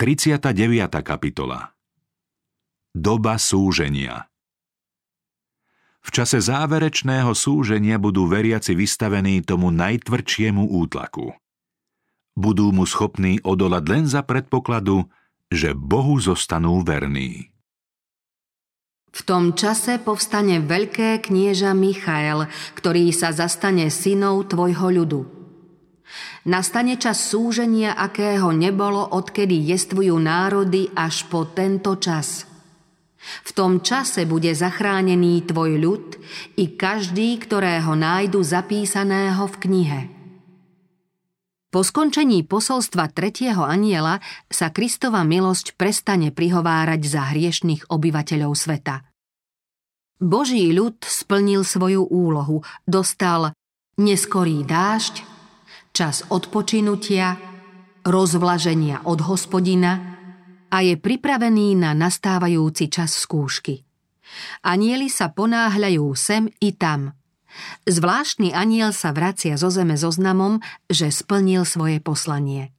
39. kapitola Doba súženia V čase záverečného súženia budú veriaci vystavení tomu najtvrdšiemu útlaku. Budú mu schopní odolať len za predpokladu, že Bohu zostanú verní. V tom čase povstane veľké knieža Michael, ktorý sa zastane synov tvojho ľudu – Nastane čas súženia, akého nebolo, odkedy jestvujú národy až po tento čas. V tom čase bude zachránený tvoj ľud i každý, ktorého nájdu zapísaného v knihe. Po skončení posolstva tretieho aniela sa Kristova milosť prestane prihovárať za hriešných obyvateľov sveta. Boží ľud splnil svoju úlohu, dostal neskorý dážď, čas odpočinutia, rozvlaženia od hospodina a je pripravený na nastávajúci čas skúšky. Anieli sa ponáhľajú sem i tam. Zvláštny aniel sa vracia zo zeme so znamom, že splnil svoje poslanie.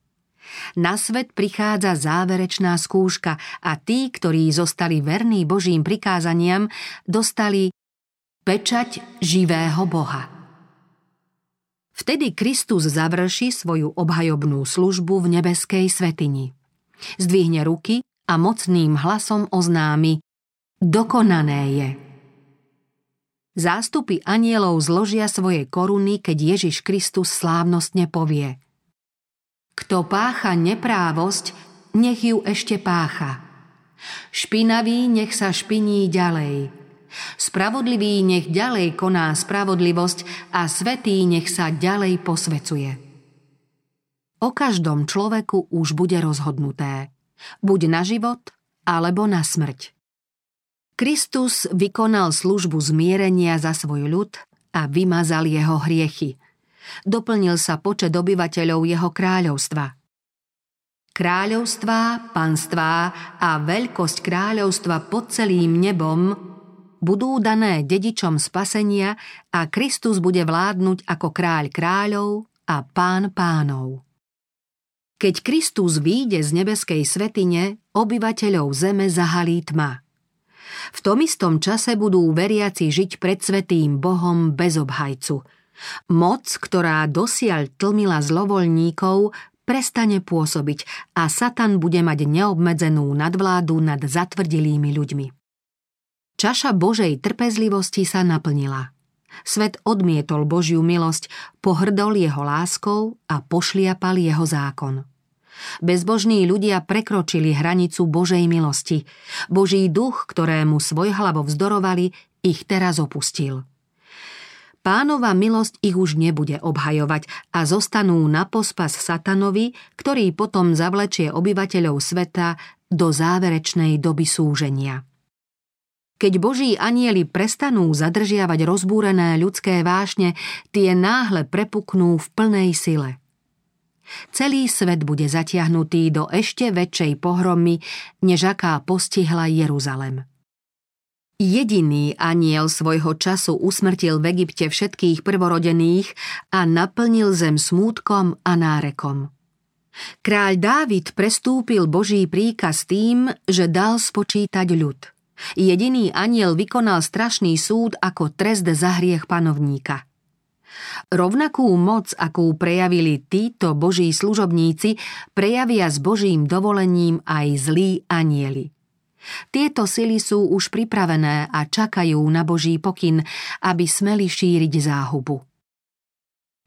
Na svet prichádza záverečná skúška a tí, ktorí zostali verní Božím prikázaniam, dostali pečať živého Boha. Vtedy Kristus završí svoju obhajobnú službu v nebeskej svetini. Zdvihne ruky a mocným hlasom oznámi Dokonané je. Zástupy anielov zložia svoje koruny, keď Ježiš Kristus slávnostne povie Kto pácha neprávosť, nech ju ešte pácha. Špinavý nech sa špiní ďalej – Spravodlivý nech ďalej koná spravodlivosť a svetý nech sa ďalej posvecuje. O každom človeku už bude rozhodnuté. Buď na život, alebo na smrť. Kristus vykonal službu zmierenia za svoj ľud a vymazal jeho hriechy. Doplnil sa počet obyvateľov jeho kráľovstva. Kráľovstvá, panstvá a veľkosť kráľovstva pod celým nebom budú dané dedičom spasenia a Kristus bude vládnuť ako kráľ kráľov a pán pánov. Keď Kristus výjde z nebeskej svetine, obyvateľov zeme zahalí tma. V tom istom čase budú veriaci žiť pred svetým Bohom bez obhajcu. Moc, ktorá dosiaľ tlmila zlovoľníkov, prestane pôsobiť a Satan bude mať neobmedzenú nadvládu nad zatvrdilými ľuďmi. Čaša Božej trpezlivosti sa naplnila. Svet odmietol Božiu milosť, pohrdol jeho láskou a pošliapal jeho zákon. Bezbožní ľudia prekročili hranicu Božej milosti. Boží duch, ktorému svojhlavo vzdorovali, ich teraz opustil. Pánova milosť ich už nebude obhajovať a zostanú na pospas satanovi, ktorý potom zavlečie obyvateľov sveta do záverečnej doby súženia. Keď boží anieli prestanú zadržiavať rozbúrené ľudské vášne, tie náhle prepuknú v plnej sile. Celý svet bude zatiahnutý do ešte väčšej pohromy, než aká postihla Jeruzalem. Jediný aniel svojho času usmrtil v Egypte všetkých prvorodených a naplnil zem smútkom a nárekom. Kráľ Dávid prestúpil Boží príkaz tým, že dal spočítať ľud – Jediný aniel vykonal strašný súd ako trest za hriech panovníka. Rovnakú moc, akú prejavili títo boží služobníci, prejavia s božím dovolením aj zlí anieli. Tieto sily sú už pripravené a čakajú na Boží pokyn, aby smeli šíriť záhubu.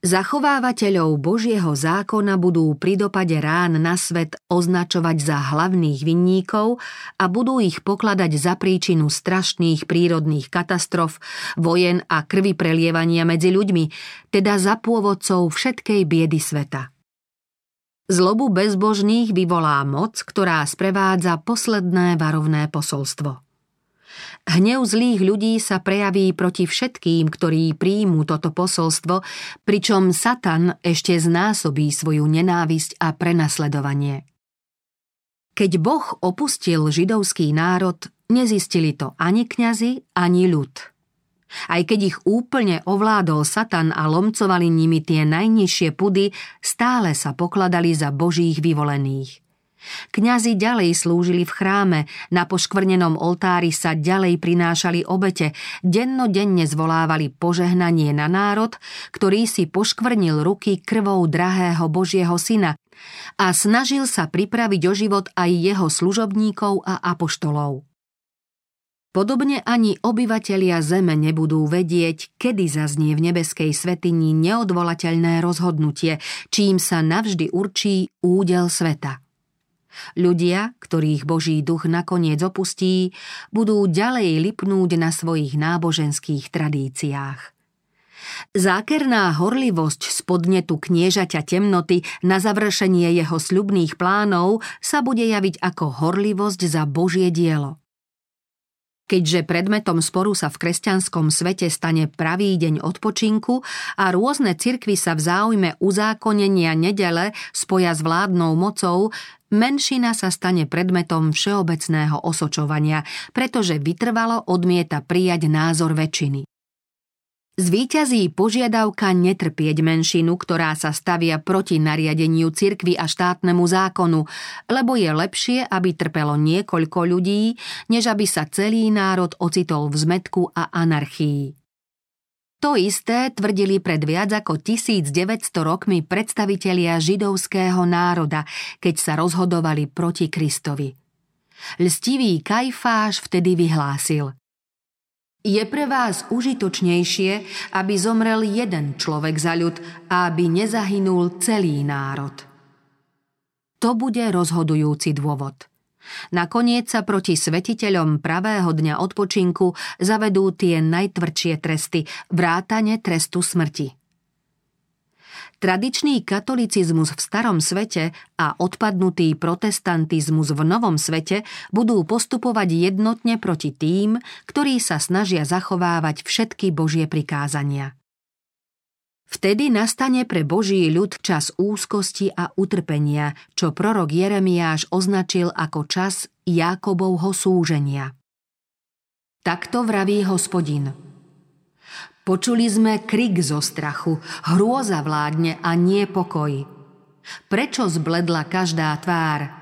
Zachovávateľov Božieho zákona budú pri dopade rán na svet označovať za hlavných vinníkov a budú ich pokladať za príčinu strašných prírodných katastrof, vojen a krvi prelievania medzi ľuďmi, teda za pôvodcov všetkej biedy sveta. Zlobu bezbožných vyvolá moc, ktorá sprevádza posledné varovné posolstvo. Hnev zlých ľudí sa prejaví proti všetkým, ktorí príjmú toto posolstvo, pričom Satan ešte znásobí svoju nenávisť a prenasledovanie. Keď Boh opustil židovský národ, nezistili to ani kňazi, ani ľud. Aj keď ich úplne ovládol Satan a lomcovali nimi tie najnižšie pudy, stále sa pokladali za božích vyvolených. Kňazi ďalej slúžili v chráme, na poškvrnenom oltári sa ďalej prinášali obete, dennodenne zvolávali požehnanie na národ, ktorý si poškvrnil ruky krvou drahého Božieho syna a snažil sa pripraviť o život aj jeho služobníkov a apoštolov. Podobne ani obyvatelia Zeme nebudú vedieť, kedy zaznie v nebeskej svetini neodvolateľné rozhodnutie, čím sa navždy určí údel sveta. Ľudia, ktorých Boží duch nakoniec opustí, budú ďalej lipnúť na svojich náboženských tradíciách. Zákerná horlivosť z podnetu kniežaťa temnoty na završenie jeho sľubných plánov sa bude javiť ako horlivosť za Božie dielo – Keďže predmetom sporu sa v kresťanskom svete stane pravý deň odpočinku a rôzne cirkvy sa v záujme uzákonenia nedele spoja s vládnou mocou, menšina sa stane predmetom všeobecného osočovania, pretože vytrvalo odmieta prijať názor väčšiny. Zvíťazí požiadavka netrpieť menšinu, ktorá sa stavia proti nariadeniu cirkvy a štátnemu zákonu, lebo je lepšie, aby trpelo niekoľko ľudí, než aby sa celý národ ocitol v zmetku a anarchii. To isté tvrdili pred viac ako 1900 rokmi predstavitelia židovského národa, keď sa rozhodovali proti Kristovi. Lstivý Kajfáš vtedy vyhlásil – je pre vás užitočnejšie, aby zomrel jeden človek za ľud a aby nezahynul celý národ. To bude rozhodujúci dôvod. Nakoniec sa proti svetiteľom pravého dňa odpočinku zavedú tie najtvrdšie tresty, vrátane trestu smrti. Tradičný katolicizmus v starom svete a odpadnutý protestantizmus v novom svete budú postupovať jednotne proti tým, ktorí sa snažia zachovávať všetky Božie prikázania. Vtedy nastane pre Boží ľud čas úzkosti a utrpenia, čo prorok Jeremiáš označil ako čas Jákobovho súženia. Takto vraví hospodin – Počuli sme krik zo strachu, hrôza vládne a nie pokoj. Prečo zbledla každá tvár?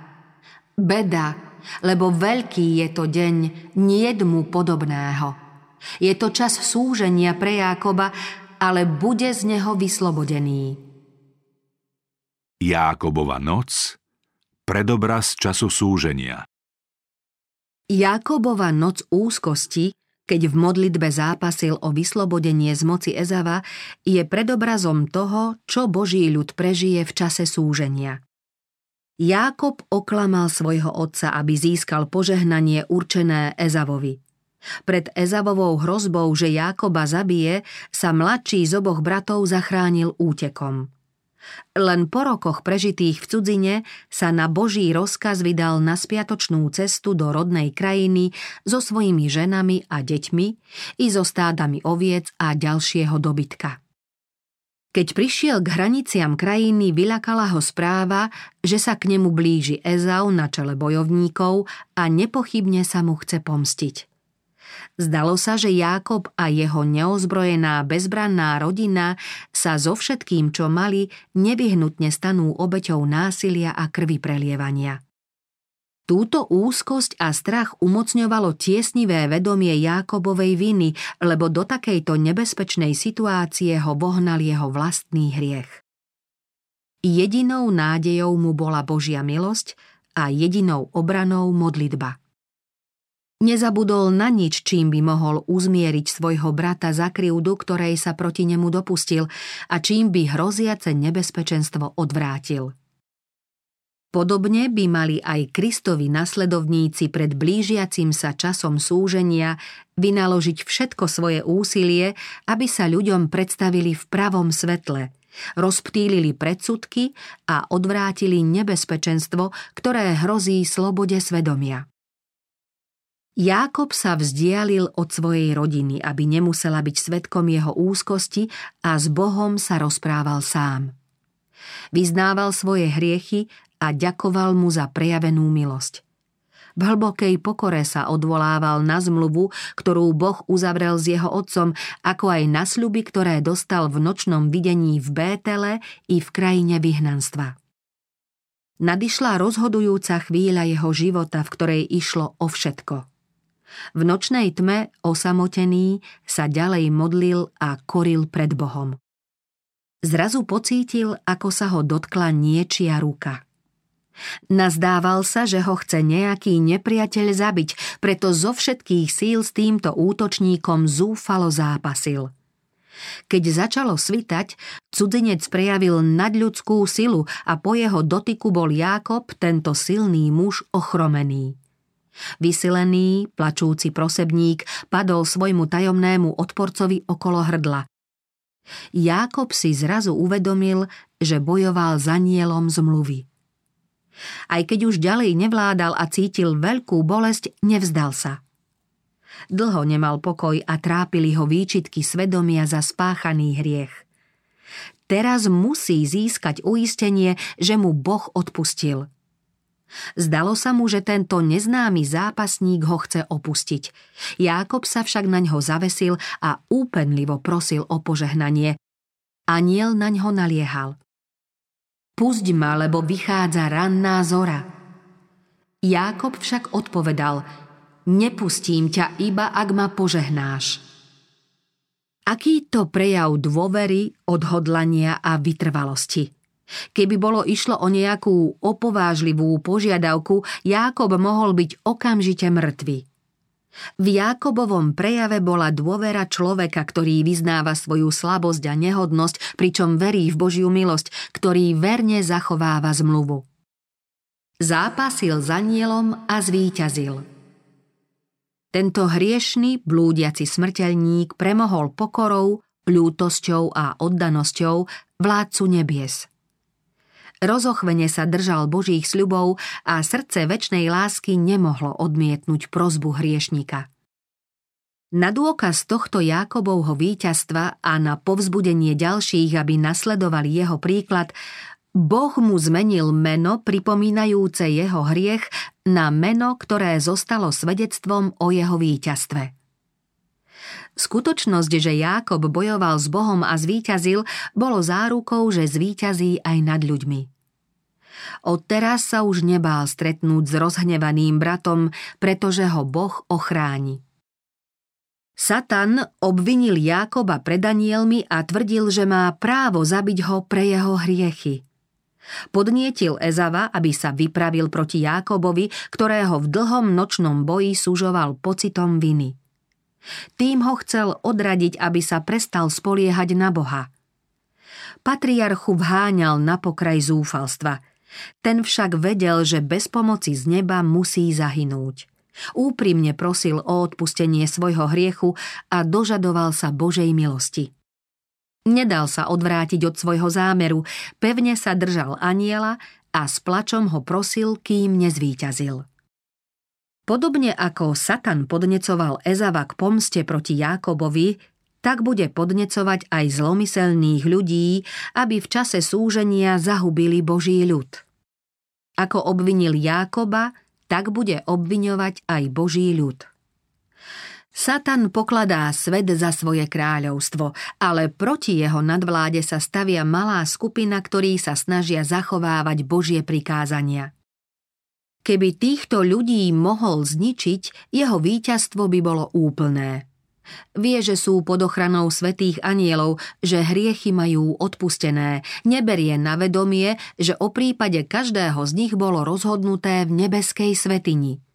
Beda, lebo veľký je to deň, niet mu podobného. Je to čas súženia pre Jákoba, ale bude z neho vyslobodený. Jákobova noc, predobraz času súženia. Jákobova noc úzkosti keď v modlitbe zápasil o vyslobodenie z moci Ezava, je predobrazom toho, čo Boží ľud prežije v čase súženia. Jákob oklamal svojho otca, aby získal požehnanie určené Ezavovi. Pred Ezavovou hrozbou, že Jákoba zabije, sa mladší z oboch bratov zachránil útekom. Len po rokoch prežitých v cudzine sa na Boží rozkaz vydal na spiatočnú cestu do rodnej krajiny so svojimi ženami a deťmi i so stádami oviec a ďalšieho dobytka. Keď prišiel k hraniciam krajiny, vylakala ho správa, že sa k nemu blíži Ezau na čele bojovníkov a nepochybne sa mu chce pomstiť. Zdalo sa, že Jákob a jeho neozbrojená bezbranná rodina sa so všetkým, čo mali, nevyhnutne stanú obeťou násilia a krvi prelievania. Túto úzkosť a strach umocňovalo tiesnivé vedomie Jákobovej viny, lebo do takejto nebezpečnej situácie ho vohnal jeho vlastný hriech. Jedinou nádejou mu bola Božia milosť a jedinou obranou modlitba. Nezabudol na nič, čím by mohol uzmieriť svojho brata za krivdu, ktorej sa proti nemu dopustil a čím by hroziace nebezpečenstvo odvrátil. Podobne by mali aj Kristovi nasledovníci pred blížiacim sa časom súženia vynaložiť všetko svoje úsilie, aby sa ľuďom predstavili v pravom svetle, rozptýlili predsudky a odvrátili nebezpečenstvo, ktoré hrozí slobode svedomia. Jákob sa vzdialil od svojej rodiny, aby nemusela byť svetkom jeho úzkosti a s Bohom sa rozprával sám. Vyznával svoje hriechy a ďakoval mu za prejavenú milosť. V hlbokej pokore sa odvolával na zmluvu, ktorú Boh uzavrel s jeho otcom, ako aj na sľuby, ktoré dostal v nočnom videní v Bétele i v krajine vyhnanstva. Nadišla rozhodujúca chvíľa jeho života, v ktorej išlo o všetko. V nočnej tme, osamotený, sa ďalej modlil a koril pred Bohom. Zrazu pocítil, ako sa ho dotkla niečia ruka. Nazdával sa, že ho chce nejaký nepriateľ zabiť, preto zo všetkých síl s týmto útočníkom zúfalo zápasil – keď začalo svitať, cudzinec prejavil nadľudskú silu a po jeho dotyku bol Jákob, tento silný muž, ochromený. Vysilený, plačúci prosebník padol svojmu tajomnému odporcovi okolo hrdla. Jákob si zrazu uvedomil, že bojoval za nielom zmluvy. Aj keď už ďalej nevládal a cítil veľkú bolesť, nevzdal sa – Dlho nemal pokoj a trápili ho výčitky svedomia za spáchaný hriech. Teraz musí získať uistenie, že mu Boh odpustil. Zdalo sa mu, že tento neznámy zápasník ho chce opustiť. Jákob sa však na ňo zavesil a úpenlivo prosil o požehnanie. Aniel na ňo naliehal. Pusť ma, lebo vychádza ranná zora. Jákob však odpovedal – Nepustím ťa iba, ak ma požehnáš. Aký to prejav dôvery, odhodlania a vytrvalosti. Keby bolo išlo o nejakú opovážlivú požiadavku, Jákob mohol byť okamžite mŕtvy. V Jákobovom prejave bola dôvera človeka, ktorý vyznáva svoju slabosť a nehodnosť, pričom verí v Božiu milosť, ktorý verne zachováva zmluvu. Zápasil za nielom a zvíťazil – tento hriešný, blúdiaci smrteľník premohol pokorou, ľútosťou a oddanosťou vládcu nebies. Rozochvene sa držal Božích sľubov a srdce väčšnej lásky nemohlo odmietnúť prozbu hriešnika. Na dôkaz tohto Jákobovho víťazstva a na povzbudenie ďalších, aby nasledovali jeho príklad, Boh mu zmenil meno pripomínajúce jeho hriech na meno, ktoré zostalo svedectvom o jeho víťazstve. Skutočnosť, že Jákob bojoval s Bohom a zvíťazil, bolo zárukou, že zvíťazí aj nad ľuďmi. Odteraz sa už nebál stretnúť s rozhnevaným bratom, pretože ho Boh ochráni. Satan obvinil Jákoba pred Danielmi a tvrdil, že má právo zabiť ho pre jeho hriechy – Podnietil Ezava, aby sa vypravil proti Jákobovi, ktorého v dlhom nočnom boji sužoval pocitom viny. Tým ho chcel odradiť, aby sa prestal spoliehať na Boha. Patriarchu vháňal na pokraj zúfalstva. Ten však vedel, že bez pomoci z neba musí zahynúť. Úprimne prosil o odpustenie svojho hriechu a dožadoval sa Božej milosti. Nedal sa odvrátiť od svojho zámeru, pevne sa držal aniela a s plačom ho prosil, kým nezvíťazil. Podobne ako Satan podnecoval Ezava k pomste proti Jákobovi, tak bude podnecovať aj zlomyselných ľudí, aby v čase súženia zahubili Boží ľud. Ako obvinil Jákoba, tak bude obviňovať aj Boží ľud. Satan pokladá svet za svoje kráľovstvo, ale proti jeho nadvláde sa stavia malá skupina, ktorí sa snažia zachovávať Božie prikázania. Keby týchto ľudí mohol zničiť, jeho víťazstvo by bolo úplné. Vie, že sú pod ochranou svetých anielov, že hriechy majú odpustené, neberie na vedomie, že o prípade každého z nich bolo rozhodnuté v nebeskej svetini –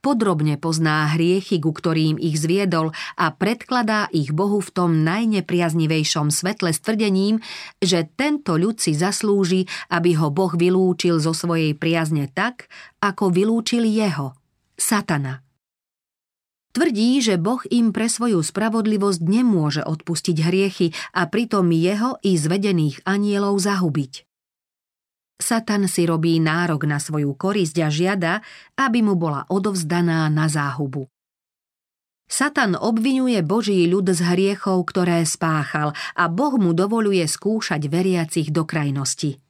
Podrobne pozná hriechy, ku ktorým ich zviedol a predkladá ich Bohu v tom najnepriaznivejšom svetle s tvrdením, že tento ľud si zaslúži, aby ho Boh vylúčil zo svojej priazne tak, ako vylúčil jeho, satana. Tvrdí, že Boh im pre svoju spravodlivosť nemôže odpustiť hriechy a pritom jeho i zvedených anielov zahubiť. Satan si robí nárok na svoju korisť a žiada, aby mu bola odovzdaná na záhubu. Satan obvinuje Boží ľud z hriechov, ktoré spáchal a Boh mu dovoluje skúšať veriacich do krajnosti.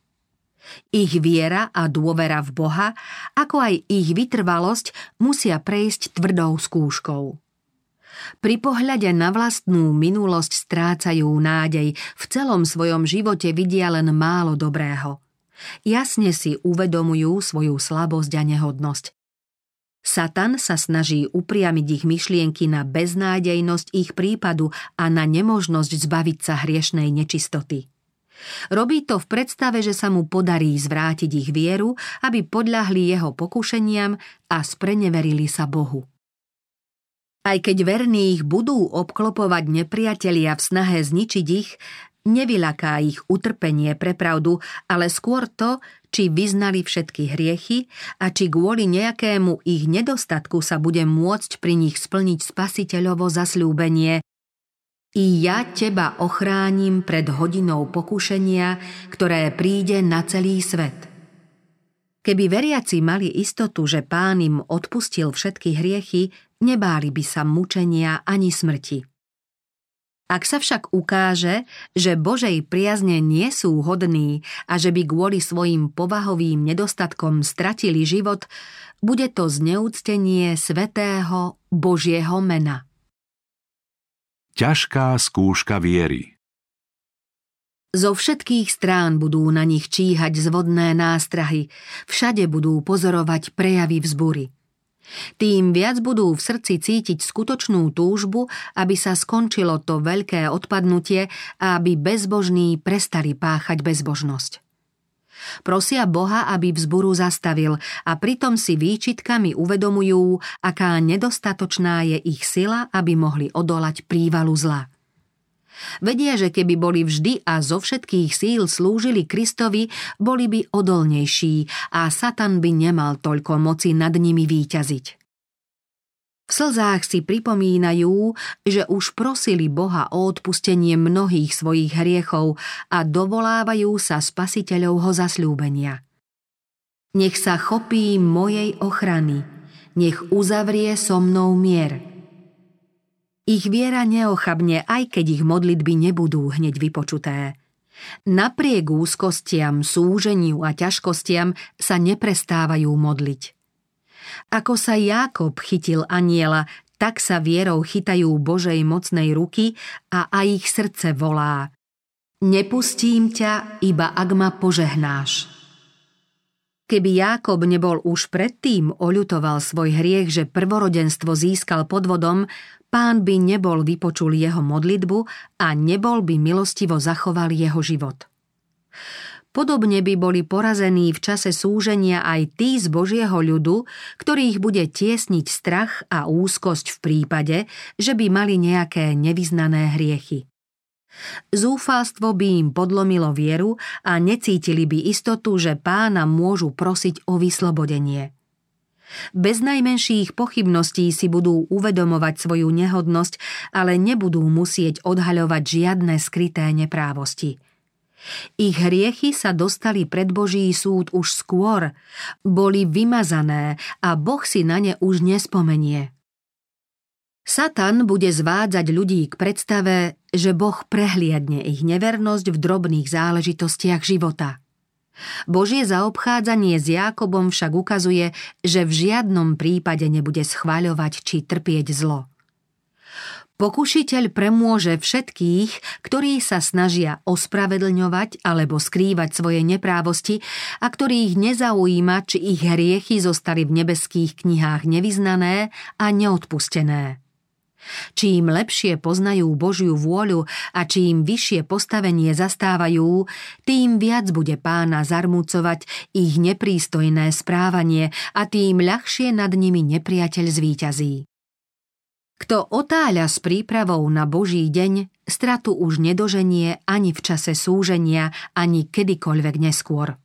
Ich viera a dôvera v Boha, ako aj ich vytrvalosť, musia prejsť tvrdou skúškou. Pri pohľade na vlastnú minulosť strácajú nádej, v celom svojom živote vidia len málo dobrého – Jasne si uvedomujú svoju slabosť a nehodnosť. Satan sa snaží upriamiť ich myšlienky na beznádejnosť ich prípadu a na nemožnosť zbaviť sa hriešnej nečistoty. Robí to v predstave, že sa mu podarí zvrátiť ich vieru, aby podľahli jeho pokušeniam a spreneverili sa Bohu. Aj keď verní ich budú obklopovať nepriatelia v snahe zničiť ich, nevylaká ich utrpenie pre pravdu, ale skôr to, či vyznali všetky hriechy a či kvôli nejakému ich nedostatku sa bude môcť pri nich splniť spasiteľovo zasľúbenie. I ja teba ochránim pred hodinou pokušenia, ktoré príde na celý svet. Keby veriaci mali istotu, že pán im odpustil všetky hriechy, nebáli by sa mučenia ani smrti. Ak sa však ukáže, že Božej priazne nie sú hodní a že by kvôli svojim povahovým nedostatkom stratili život, bude to zneúctenie svetého Božieho mena. Ťažká skúška viery zo všetkých strán budú na nich číhať zvodné nástrahy, všade budú pozorovať prejavy vzbury. Tým viac budú v srdci cítiť skutočnú túžbu, aby sa skončilo to veľké odpadnutie a aby bezbožní prestali páchať bezbožnosť. Prosia Boha, aby vzburu zastavil a pritom si výčitkami uvedomujú, aká nedostatočná je ich sila, aby mohli odolať prívalu zla. Vedia, že keby boli vždy a zo všetkých síl slúžili Kristovi, boli by odolnejší a Satan by nemal toľko moci nad nimi výťaziť. V slzách si pripomínajú, že už prosili Boha o odpustenie mnohých svojich hriechov a dovolávajú sa spasiteľovho zasľúbenia. Nech sa chopí mojej ochrany, nech uzavrie so mnou mier – ich viera neochabne, aj keď ich modlitby nebudú hneď vypočuté. Napriek úzkostiam, súženiu a ťažkostiam sa neprestávajú modliť. Ako sa Jákob chytil aniela, tak sa vierou chytajú Božej mocnej ruky a aj ich srdce volá. Nepustím ťa, iba ak ma požehnáš. Keby Jákob nebol už predtým oľutoval svoj hriech, že prvorodenstvo získal podvodom, pán by nebol vypočul jeho modlitbu a nebol by milostivo zachoval jeho život. Podobne by boli porazení v čase súženia aj tí z Božieho ľudu, ktorých bude tiesniť strach a úzkosť v prípade, že by mali nejaké nevyznané hriechy. Zúfalstvo by im podlomilo vieru a necítili by istotu, že pána môžu prosiť o vyslobodenie – bez najmenších pochybností si budú uvedomovať svoju nehodnosť, ale nebudú musieť odhaľovať žiadne skryté neprávosti. Ich hriechy sa dostali pred Boží súd už skôr, boli vymazané a Boh si na ne už nespomenie. Satan bude zvádzať ľudí k predstave, že Boh prehliadne ich nevernosť v drobných záležitostiach života – Božie zaobchádzanie s Jákobom však ukazuje, že v žiadnom prípade nebude schváľovať či trpieť zlo. Pokušiteľ premôže všetkých, ktorí sa snažia ospravedlňovať alebo skrývať svoje neprávosti a ktorých nezaujíma, či ich hriechy zostali v nebeských knihách nevyznané a neodpustené. Čím lepšie poznajú Božiu vôľu a čím vyššie postavenie zastávajú, tým viac bude pána zarmúcovať ich neprístojné správanie a tým ľahšie nad nimi nepriateľ zvíťazí. Kto otáľa s prípravou na Boží deň, stratu už nedoženie ani v čase súženia, ani kedykoľvek neskôr.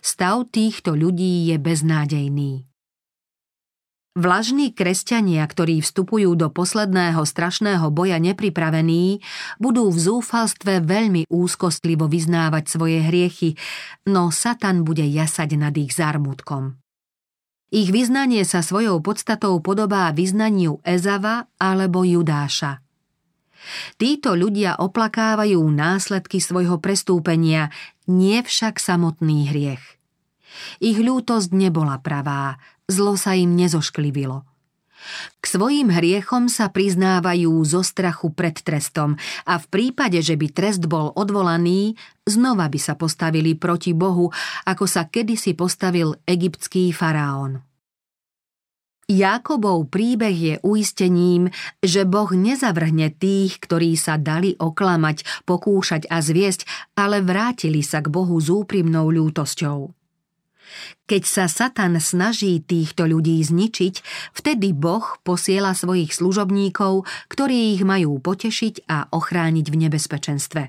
Stav týchto ľudí je beznádejný. Vlažní kresťania, ktorí vstupujú do posledného strašného boja nepripravení, budú v zúfalstve veľmi úzkostlivo vyznávať svoje hriechy, no Satan bude jasať nad ich zármutkom. Ich vyznanie sa svojou podstatou podobá vyznaniu Ezava alebo Judáša. Títo ľudia oplakávajú následky svojho prestúpenia, nie však samotný hriech. Ich ľútosť nebola pravá, zlo sa im nezošklivilo. K svojim hriechom sa priznávajú zo strachu pred trestom a v prípade, že by trest bol odvolaný, znova by sa postavili proti Bohu, ako sa kedysi postavil egyptský faraón. Jakobov príbeh je uistením, že Boh nezavrhne tých, ktorí sa dali oklamať, pokúšať a zviesť, ale vrátili sa k Bohu s úprimnou ľútosťou. Keď sa Satan snaží týchto ľudí zničiť, vtedy Boh posiela svojich služobníkov, ktorí ich majú potešiť a ochrániť v nebezpečenstve.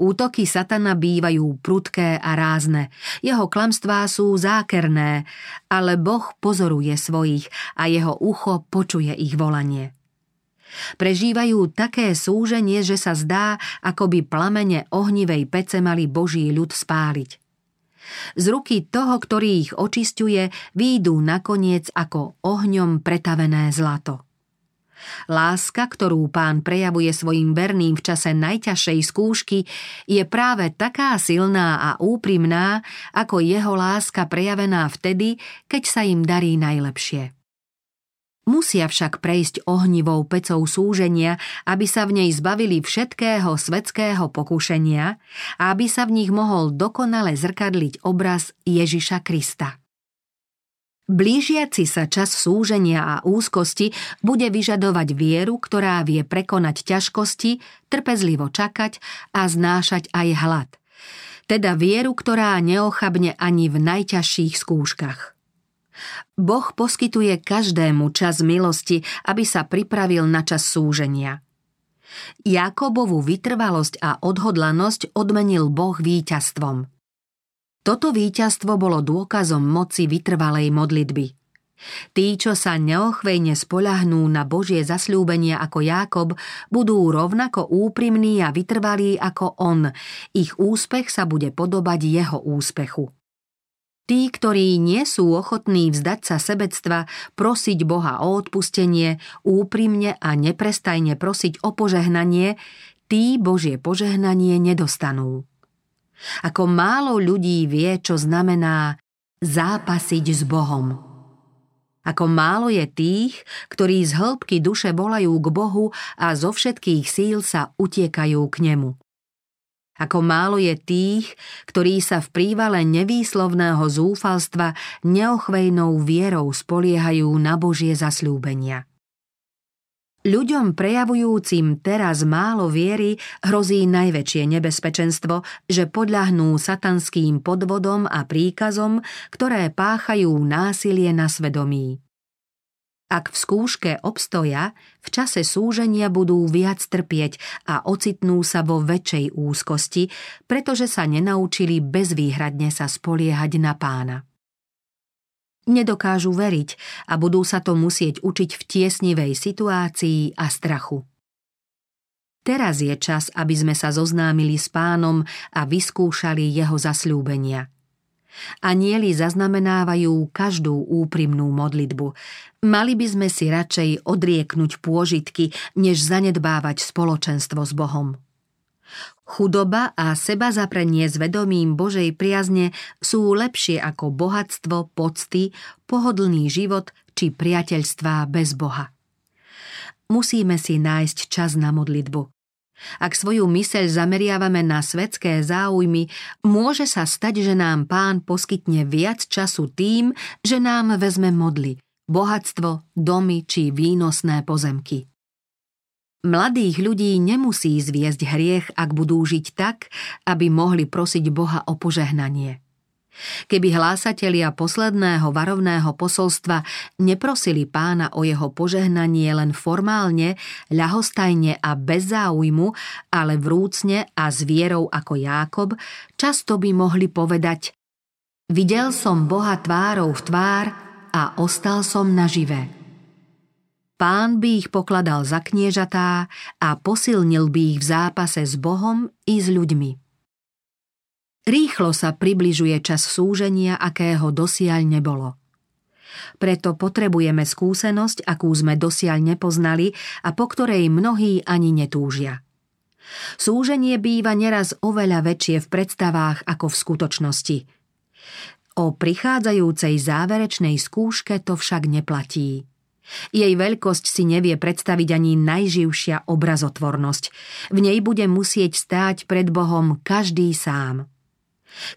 Útoky satana bývajú prudké a rázne. Jeho klamstvá sú zákerné, ale Boh pozoruje svojich a jeho ucho počuje ich volanie. Prežívajú také súženie, že sa zdá, ako by plamene ohnivej pece mali Boží ľud spáliť. Z ruky toho, ktorý ich očistuje, výjdu nakoniec ako ohňom pretavené zlato. Láska, ktorú pán prejavuje svojim verným v čase najťažšej skúšky, je práve taká silná a úprimná, ako jeho láska prejavená vtedy, keď sa im darí najlepšie. Musia však prejsť ohnivou pecou súženia, aby sa v nej zbavili všetkého svetského pokušenia a aby sa v nich mohol dokonale zrkadliť obraz Ježiša Krista. Blížiaci sa čas súženia a úzkosti bude vyžadovať vieru, ktorá vie prekonať ťažkosti, trpezlivo čakať a znášať aj hlad. Teda vieru, ktorá neochabne ani v najťažších skúškach. Boh poskytuje každému čas milosti, aby sa pripravil na čas súženia. Jakobovú vytrvalosť a odhodlanosť odmenil Boh víťazstvom. Toto víťazstvo bolo dôkazom moci vytrvalej modlitby. Tí, čo sa neochvejne spolahnú na Božie zasľúbenie ako Jákob, budú rovnako úprimní a vytrvalí ako on. Ich úspech sa bude podobať jeho úspechu. Tí, ktorí nie sú ochotní vzdať sa sebectva, prosiť Boha o odpustenie, úprimne a neprestajne prosiť o požehnanie, tí Božie požehnanie nedostanú. Ako málo ľudí vie, čo znamená zápasiť s Bohom. Ako málo je tých, ktorí z hĺbky duše volajú k Bohu a zo všetkých síl sa utiekajú k Nemu. Ako málo je tých, ktorí sa v prívale nevýslovného zúfalstva neochvejnou vierou spoliehajú na Božie zasľúbenia. Ľuďom prejavujúcim teraz málo viery hrozí najväčšie nebezpečenstvo, že podľahnú satanským podvodom a príkazom, ktoré páchajú násilie na svedomí. Ak v skúške obstoja, v čase súženia budú viac trpieť a ocitnú sa vo väčšej úzkosti, pretože sa nenaučili bezvýhradne sa spoliehať na pána. Nedokážu veriť a budú sa to musieť učiť v tiesnivej situácii a strachu. Teraz je čas, aby sme sa zoznámili s pánom a vyskúšali jeho zasľúbenia – Anieli zaznamenávajú každú úprimnú modlitbu. Mali by sme si radšej odrieknúť pôžitky, než zanedbávať spoločenstvo s Bohom. Chudoba a seba zaprenie s vedomím Božej priazne sú lepšie ako bohatstvo, pocty, pohodlný život či priateľstvá bez Boha. Musíme si nájsť čas na modlitbu. Ak svoju myseľ zameriavame na svetské záujmy, môže sa stať, že nám pán poskytne viac času tým, že nám vezme modly, bohatstvo, domy či výnosné pozemky. Mladých ľudí nemusí zviesť hriech, ak budú žiť tak, aby mohli prosiť Boha o požehnanie. Keby hlásatelia posledného varovného posolstva neprosili pána o jeho požehnanie len formálne, ľahostajne a bez záujmu, ale vrúcne a s vierou ako Jákob, často by mohli povedať Videl som Boha tvárou v tvár a ostal som nažive. Pán by ich pokladal za kniežatá a posilnil by ich v zápase s Bohom i s ľuďmi. Rýchlo sa približuje čas súženia, akého dosiaľ nebolo. Preto potrebujeme skúsenosť, akú sme dosiaľ nepoznali a po ktorej mnohí ani netúžia. Súženie býva neraz oveľa väčšie v predstavách ako v skutočnosti. O prichádzajúcej záverečnej skúške to však neplatí. Jej veľkosť si nevie predstaviť ani najživšia obrazotvornosť. V nej bude musieť stáť pred Bohom každý sám.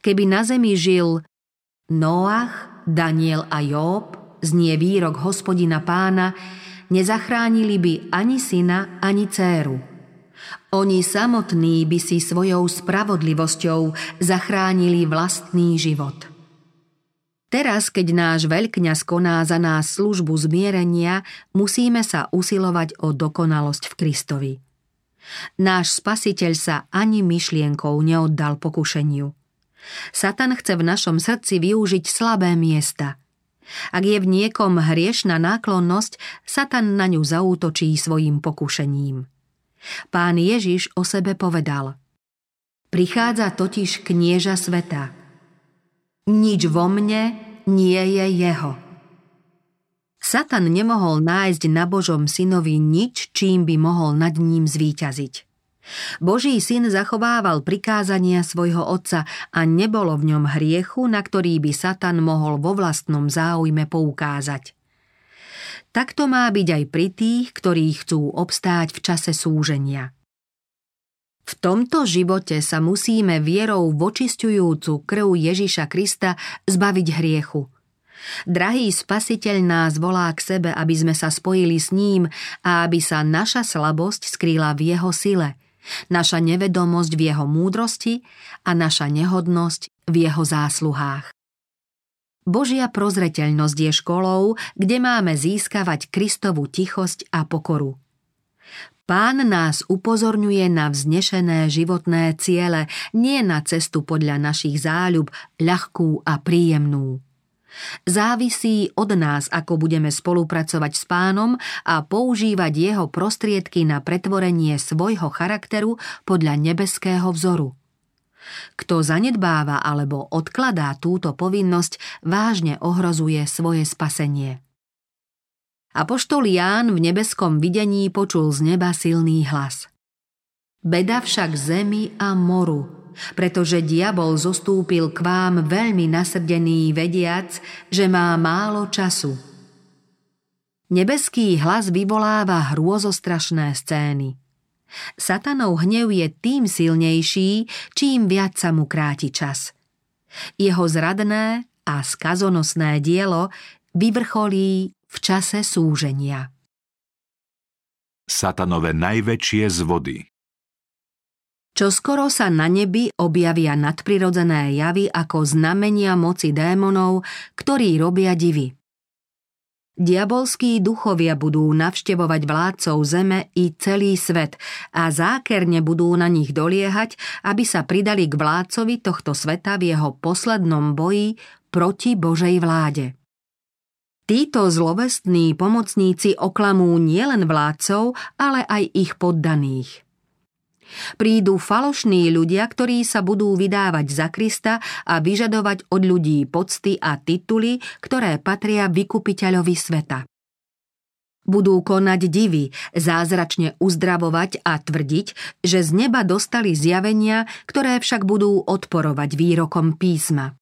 Keby na zemi žil Noach, Daniel a Job, znie výrok hospodina pána, nezachránili by ani syna, ani dceru. Oni samotní by si svojou spravodlivosťou zachránili vlastný život. Teraz, keď náš veľkňaz koná za nás službu zmierenia, musíme sa usilovať o dokonalosť v Kristovi. Náš spasiteľ sa ani myšlienkou neoddal pokušeniu. Satan chce v našom srdci využiť slabé miesta. Ak je v niekom hriešna náklonnosť, Satan na ňu zaútočí svojim pokušením. Pán Ježiš o sebe povedal Prichádza totiž knieža sveta – nič vo mne nie je jeho. Satan nemohol nájsť na Božom synovi nič, čím by mohol nad ním zvíťaziť. Boží syn zachovával prikázania svojho otca a nebolo v ňom hriechu, na ktorý by Satan mohol vo vlastnom záujme poukázať. Takto má byť aj pri tých, ktorí chcú obstáť v čase súženia – v tomto živote sa musíme vierou vočistujúcu krv Ježiša Krista zbaviť hriechu. Drahý spasiteľ nás volá k sebe, aby sme sa spojili s ním a aby sa naša slabosť skrýla v jeho sile, naša nevedomosť v jeho múdrosti a naša nehodnosť v jeho zásluhách. Božia prozreteľnosť je školou, kde máme získavať Kristovu tichosť a pokoru – Pán nás upozorňuje na vznešené životné ciele, nie na cestu podľa našich záľub, ľahkú a príjemnú. Závisí od nás, ako budeme spolupracovať s pánom a používať jeho prostriedky na pretvorenie svojho charakteru podľa nebeského vzoru. Kto zanedbáva alebo odkladá túto povinnosť, vážne ohrozuje svoje spasenie. Apoštol Ján v nebeskom videní počul z neba silný hlas. Beda však zemi a moru, pretože diabol zostúpil k vám veľmi nasrdený vediac, že má málo času. Nebeský hlas vyvoláva hrôzostrašné scény. Satanov hnev je tým silnejší, čím viac sa mu kráti čas. Jeho zradné a skazonosné dielo vyvrcholí v čase súženia. Satanové najväčšie zvody čo skoro sa na nebi objavia nadprirodzené javy ako znamenia moci démonov, ktorí robia divy. Diabolskí duchovia budú navštevovať vládcov zeme i celý svet a zákerne budú na nich doliehať, aby sa pridali k vládcovi tohto sveta v jeho poslednom boji proti Božej vláde. Títo zlovestní pomocníci oklamú nielen vládcov, ale aj ich poddaných. Prídu falošní ľudia, ktorí sa budú vydávať za Krista a vyžadovať od ľudí pocty a tituly, ktoré patria vykupiteľovi sveta. Budú konať divy, zázračne uzdravovať a tvrdiť, že z neba dostali zjavenia, ktoré však budú odporovať výrokom písma.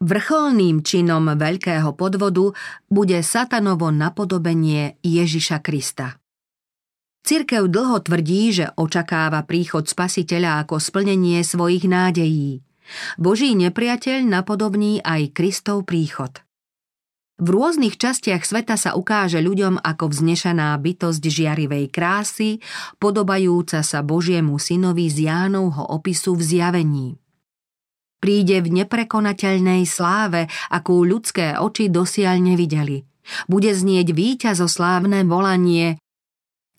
Vrcholným činom veľkého podvodu bude satanovo napodobenie Ježiša Krista. Cirkev dlho tvrdí, že očakáva príchod spasiteľa ako splnenie svojich nádejí. Boží nepriateľ napodobní aj Kristov príchod. V rôznych častiach sveta sa ukáže ľuďom ako vznešená bytosť žiarivej krásy, podobajúca sa Božiemu synovi z Jánovho opisu v zjavení. Príde v neprekonateľnej sláve, akú ľudské oči dosiaľ nevideli. Bude znieť víťazoslávne volanie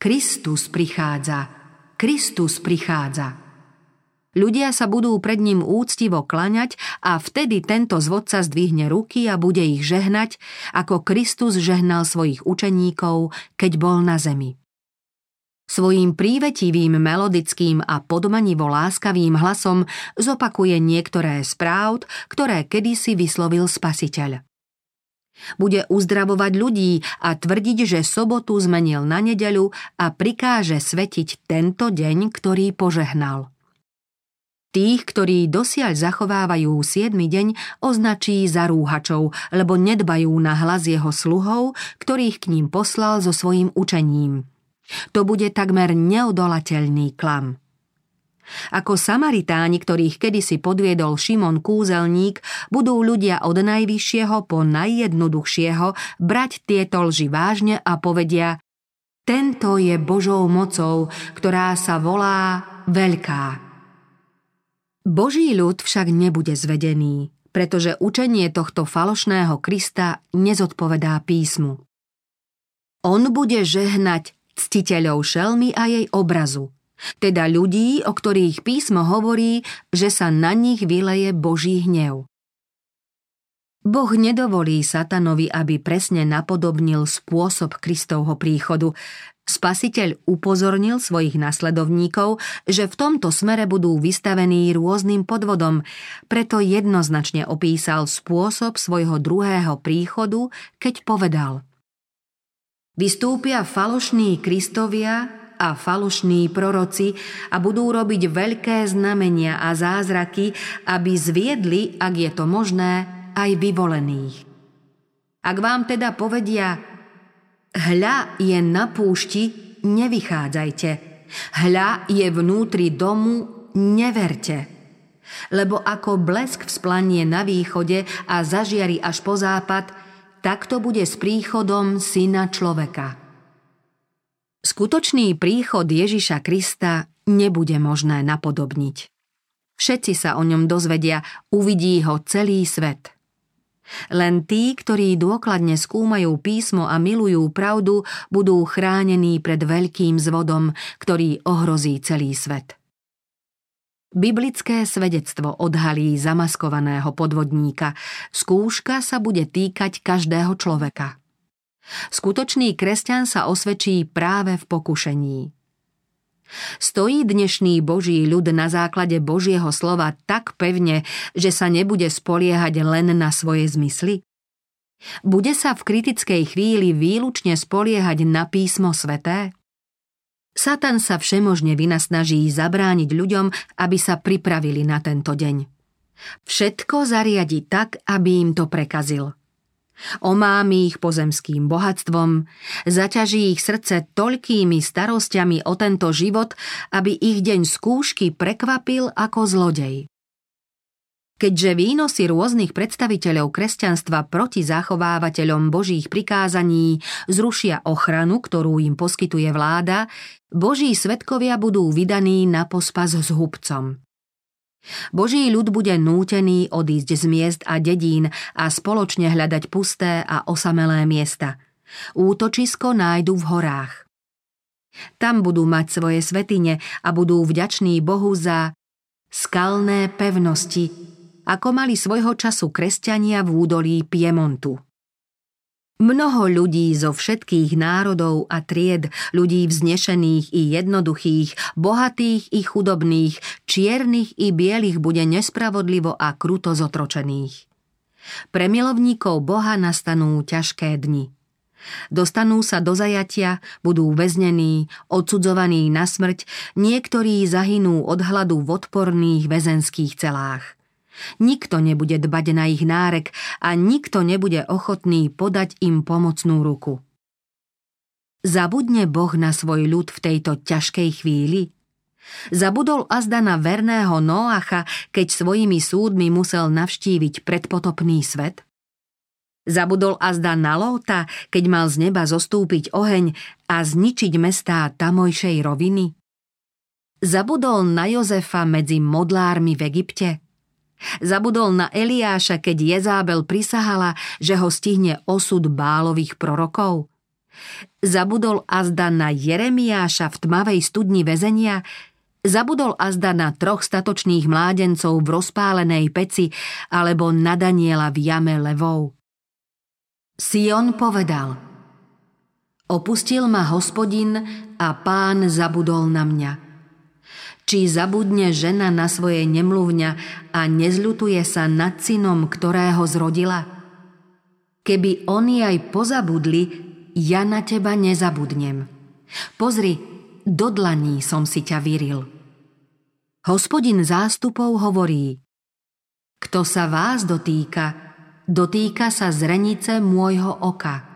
Kristus prichádza, Kristus prichádza. Ľudia sa budú pred ním úctivo klaňať a vtedy tento zvodca zdvihne ruky a bude ich žehnať, ako Kristus žehnal svojich učeníkov, keď bol na zemi. Svojím prívetivým, melodickým a podmanivo láskavým hlasom zopakuje niektoré z ktoré kedysi vyslovil spasiteľ. Bude uzdravovať ľudí a tvrdiť, že sobotu zmenil na nedeľu a prikáže svetiť tento deň, ktorý požehnal. Tých, ktorí dosiaľ zachovávajú 7 deň, označí za rúhačov, lebo nedbajú na hlas jeho sluhov, ktorých k ním poslal so svojím učením. To bude takmer neodolateľný klam. Ako Samaritáni, ktorých kedysi podviedol Šimon Kúzelník, budú ľudia od najvyššieho po najjednoduchšieho brať tieto lži vážne a povedia Tento je Božou mocou, ktorá sa volá Veľká. Boží ľud však nebude zvedený, pretože učenie tohto falošného Krista nezodpovedá písmu. On bude žehnať ctiteľov šelmy a jej obrazu, teda ľudí, o ktorých písmo hovorí, že sa na nich vyleje Boží hnev. Boh nedovolí satanovi, aby presne napodobnil spôsob Kristovho príchodu, Spasiteľ upozornil svojich nasledovníkov, že v tomto smere budú vystavení rôznym podvodom, preto jednoznačne opísal spôsob svojho druhého príchodu, keď povedal Vystúpia falošní Kristovia a falošní proroci a budú robiť veľké znamenia a zázraky, aby zviedli, ak je to možné, aj vyvolených. Ak vám teda povedia, Hľa je na púšti, nevychádzajte. Hľa je vnútri domu, neverte. Lebo ako blesk vzplanie na východe a zažiari až po západ, tak to bude s príchodom syna človeka. Skutočný príchod Ježiša Krista nebude možné napodobniť. Všetci sa o ňom dozvedia, uvidí ho celý svet – len tí, ktorí dôkladne skúmajú písmo a milujú pravdu, budú chránení pred veľkým zvodom, ktorý ohrozí celý svet. Biblické svedectvo odhalí zamaskovaného podvodníka. Skúška sa bude týkať každého človeka. Skutočný kresťan sa osvedčí práve v pokušení. Stojí dnešný Boží ľud na základe Božieho slova tak pevne, že sa nebude spoliehať len na svoje zmysly? Bude sa v kritickej chvíli výlučne spoliehať na písmo sveté? Satan sa všemožne vynasnaží zabrániť ľuďom, aby sa pripravili na tento deň. Všetko zariadi tak, aby im to prekazil – Omámi ich pozemským bohatstvom, zaťaží ich srdce toľkými starostiami o tento život, aby ich deň skúšky prekvapil ako zlodej. Keďže výnosy rôznych predstaviteľov kresťanstva proti zachovávateľom Božích prikázaní zrušia ochranu, ktorú im poskytuje vláda, Boží svetkovia budú vydaní na pospas s hubcom. Boží ľud bude nútený odísť z miest a dedín a spoločne hľadať pusté a osamelé miesta. Útočisko nájdu v horách. Tam budú mať svoje svetine a budú vďační Bohu za skalné pevnosti, ako mali svojho času kresťania v údolí Piemontu. Mnoho ľudí zo všetkých národov a tried, ľudí vznešených i jednoduchých, bohatých i chudobných, čiernych i bielých bude nespravodlivo a kruto zotročených. Pre milovníkov Boha nastanú ťažké dni. Dostanú sa do zajatia, budú väznení, odsudzovaní na smrť, niektorí zahynú od hladu v odporných väzenských celách – Nikto nebude dbať na ich nárek a nikto nebude ochotný podať im pomocnú ruku. Zabudne Boh na svoj ľud v tejto ťažkej chvíli? Zabudol azda na verného Noacha, keď svojimi súdmi musel navštíviť predpotopný svet? Zabudol azda na Lóta, keď mal z neba zostúpiť oheň a zničiť mestá tamojšej roviny? Zabudol na Jozefa medzi modlármi v Egypte? Zabudol na Eliáša, keď Jezábel prisahala, že ho stihne osud bálových prorokov? Zabudol azda na Jeremiáša v tmavej studni väzenia? Zabudol azda na troch statočných mládencov v rozpálenej peci alebo na Daniela v jame levou? Sion povedal Opustil ma hospodin a pán zabudol na mňa – či zabudne žena na svoje nemluvňa a nezľutuje sa nad synom, ktorého zrodila? Keby oni aj pozabudli, ja na teba nezabudnem. Pozri, do dlaní som si ťa vyril. Hospodin zástupov hovorí Kto sa vás dotýka, dotýka sa zrenice môjho oka.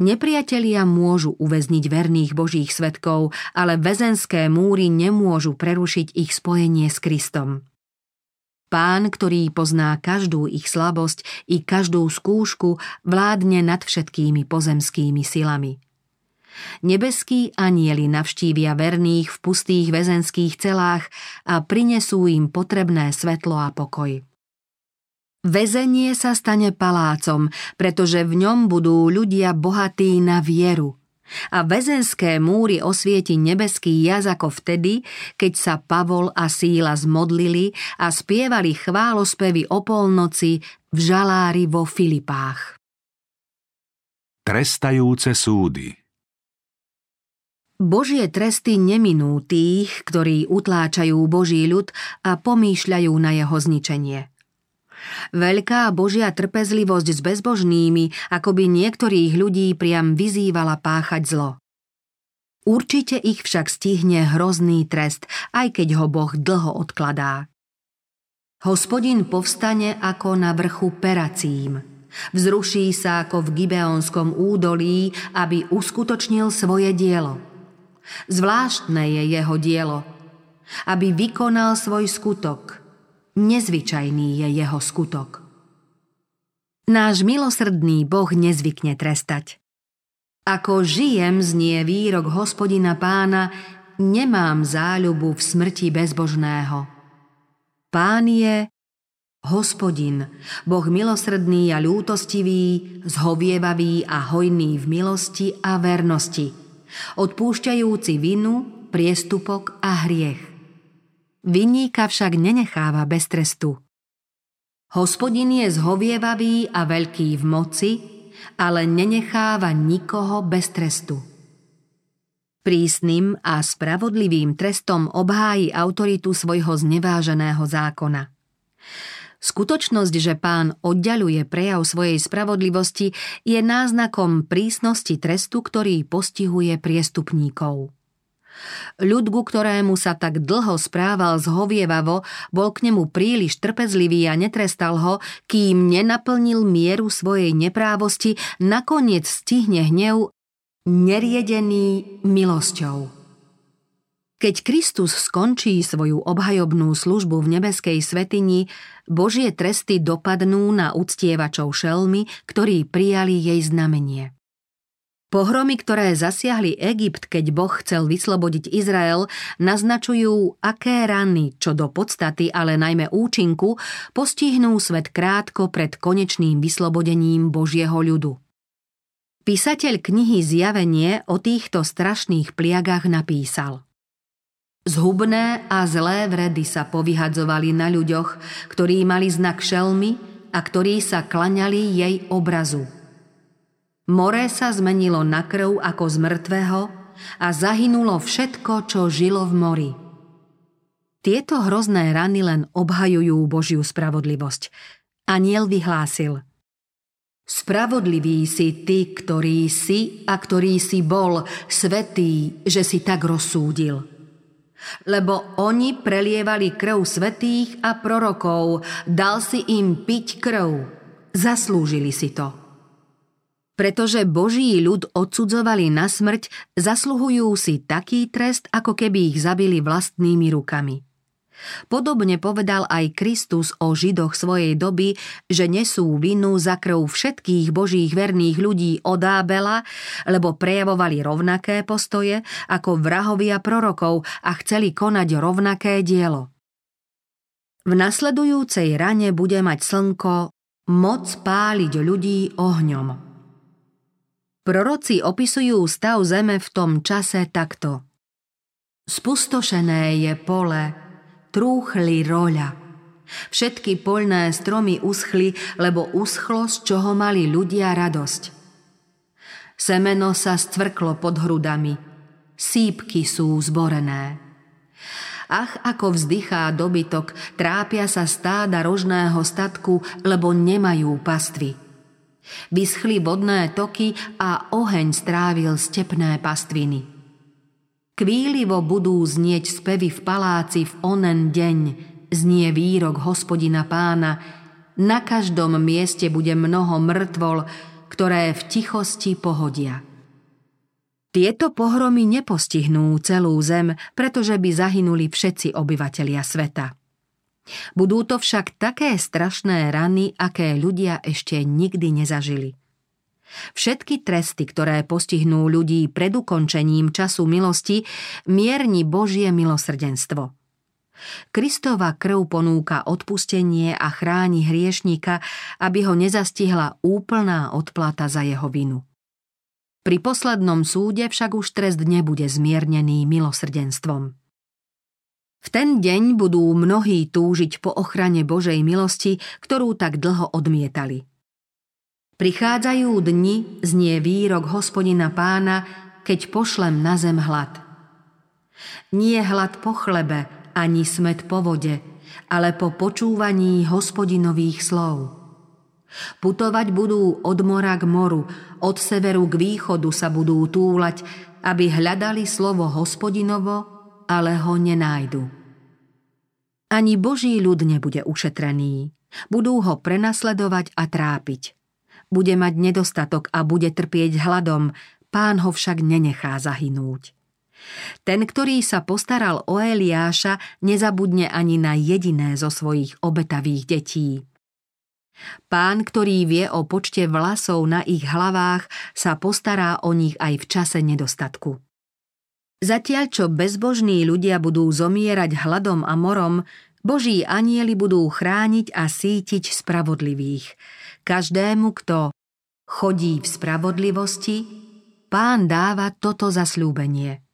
Nepriatelia môžu uväzniť verných božích svetkov, ale väzenské múry nemôžu prerušiť ich spojenie s Kristom. Pán, ktorý pozná každú ich slabosť i každú skúšku, vládne nad všetkými pozemskými silami. Nebeskí anieli navštívia verných v pustých väzenských celách a prinesú im potrebné svetlo a pokoj. Vezenie sa stane palácom, pretože v ňom budú ľudia bohatí na vieru. A väzenské múry osvieti nebeský jaz ako vtedy, keď sa Pavol a Síla zmodlili a spievali chválospevy o polnoci v žalári vo Filipách. Trestajúce súdy Božie tresty neminú tých, ktorí utláčajú Boží ľud a pomýšľajú na jeho zničenie. Veľká Božia trpezlivosť s bezbožnými, ako by niektorých ľudí priam vyzývala páchať zlo. Určite ich však stihne hrozný trest, aj keď ho Boh dlho odkladá. Hospodin povstane ako na vrchu Peracím. Vzruší sa ako v Gibeonskom údolí, aby uskutočnil svoje dielo – Zvláštne je jeho dielo, aby vykonal svoj skutok. Nezvyčajný je jeho skutok. Náš milosrdný Boh nezvykne trestať. Ako žijem, znie výrok hospodina pána, nemám záľubu v smrti bezbožného. Pán je Hospodin, Boh milosrdný a ľútostivý, zhovievavý a hojný v milosti a vernosti – odpúšťajúci vinu, priestupok a hriech. Vinníka však nenecháva bez trestu. Hospodin je zhovievavý a veľký v moci, ale nenecháva nikoho bez trestu. Prísnym a spravodlivým trestom obhájí autoritu svojho zneváženého zákona. Skutočnosť, že pán oddialuje prejav svojej spravodlivosti, je náznakom prísnosti trestu, ktorý postihuje priestupníkov. Ľud, ku ktorému sa tak dlho správal zhovievavo, bol k nemu príliš trpezlivý a netrestal ho, kým nenaplnil mieru svojej neprávosti, nakoniec stihne hnev neriedený milosťou. Keď Kristus skončí svoju obhajobnú službu v nebeskej svetini, Božie tresty dopadnú na uctievačov šelmy, ktorí prijali jej znamenie. Pohromy, ktoré zasiahli Egypt, keď Boh chcel vyslobodiť Izrael, naznačujú, aké rany, čo do podstaty, ale najmä účinku, postihnú svet krátko pred konečným vyslobodením Božieho ľudu. Písateľ knihy Zjavenie o týchto strašných pliagach napísal – Zhubné a zlé vredy sa povyhadzovali na ľuďoch, ktorí mali znak šelmy a ktorí sa klaňali jej obrazu. More sa zmenilo na krv ako z mŕtvého a zahynulo všetko, čo žilo v mori. Tieto hrozné rany len obhajujú Božiu spravodlivosť. Aniel vyhlásil Spravodlivý si ty, ktorý si a ktorý si bol, svetý, že si tak rozsúdil – lebo oni prelievali krv svetých a prorokov, dal si im piť krv. Zaslúžili si to. Pretože Boží ľud odsudzovali na smrť, zasluhujú si taký trest, ako keby ich zabili vlastnými rukami. Podobne povedal aj Kristus o Židoch svojej doby, že nesú vinu za krv všetkých božích verných ľudí od Ábela, lebo prejavovali rovnaké postoje ako vrahovia prorokov a chceli konať rovnaké dielo. V nasledujúcej rane bude mať slnko moc páliť ľudí ohňom. Proroci opisujú stav zeme v tom čase takto. Spustošené je pole, trúchli roľa. Všetky poľné stromy uschli, lebo uschlo, z čoho mali ľudia radosť. Semeno sa stvrklo pod hrudami, sípky sú zborené. Ach, ako vzdychá dobytok, trápia sa stáda rožného statku, lebo nemajú pastvy. Vyschli vodné toky a oheň strávil stepné pastviny. Kvílivo budú znieť spevy v paláci v onen deň, znie výrok hospodina pána, na každom mieste bude mnoho mŕtvol, ktoré v tichosti pohodia. Tieto pohromy nepostihnú celú zem, pretože by zahynuli všetci obyvatelia sveta. Budú to však také strašné rany, aké ľudia ešte nikdy nezažili. Všetky tresty, ktoré postihnú ľudí pred ukončením času milosti, mierni Božie milosrdenstvo. Kristova krv ponúka odpustenie a chráni hriešnika, aby ho nezastihla úplná odplata za jeho vinu. Pri poslednom súde však už trest nebude zmiernený milosrdenstvom. V ten deň budú mnohí túžiť po ochrane Božej milosti, ktorú tak dlho odmietali. Prichádzajú dni, znie výrok hospodina pána, keď pošlem na zem hlad. Nie hlad po chlebe, ani smet po vode, ale po počúvaní hospodinových slov. Putovať budú od mora k moru, od severu k východu sa budú túlať, aby hľadali slovo hospodinovo ale ho nenájdu. Ani Boží ľud nebude ušetrený. Budú ho prenasledovať a trápiť. Bude mať nedostatok a bude trpieť hladom, pán ho však nenechá zahynúť. Ten, ktorý sa postaral o Eliáša, nezabudne ani na jediné zo svojich obetavých detí. Pán, ktorý vie o počte vlasov na ich hlavách, sa postará o nich aj v čase nedostatku. Zatiaľ, čo bezbožní ľudia budú zomierať hladom a morom, Boží anieli budú chrániť a sítiť spravodlivých. Každému, kto chodí v spravodlivosti, pán dáva toto zasľúbenie.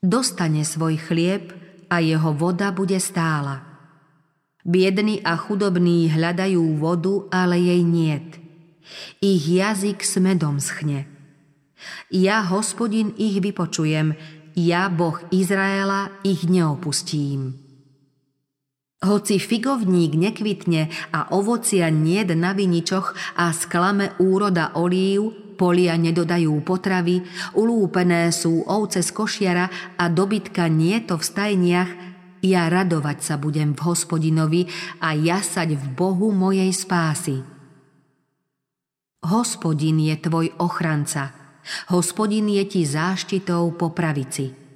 Dostane svoj chlieb a jeho voda bude stála. Biední a chudobní hľadajú vodu, ale jej niet. Ich jazyk smedom schne. Ja, hospodin, ich vypočujem, ja, Boh Izraela, ich neopustím. Hoci figovník nekvitne a ovocia nied na viničoch a sklame úroda olív, polia nedodajú potravy, ulúpené sú ovce z košiara a dobytka nie to v stajniach, ja radovať sa budem v hospodinovi a jasať v Bohu mojej spásy. Hospodin je tvoj ochranca – Hospodin je ti záštitou po pravici.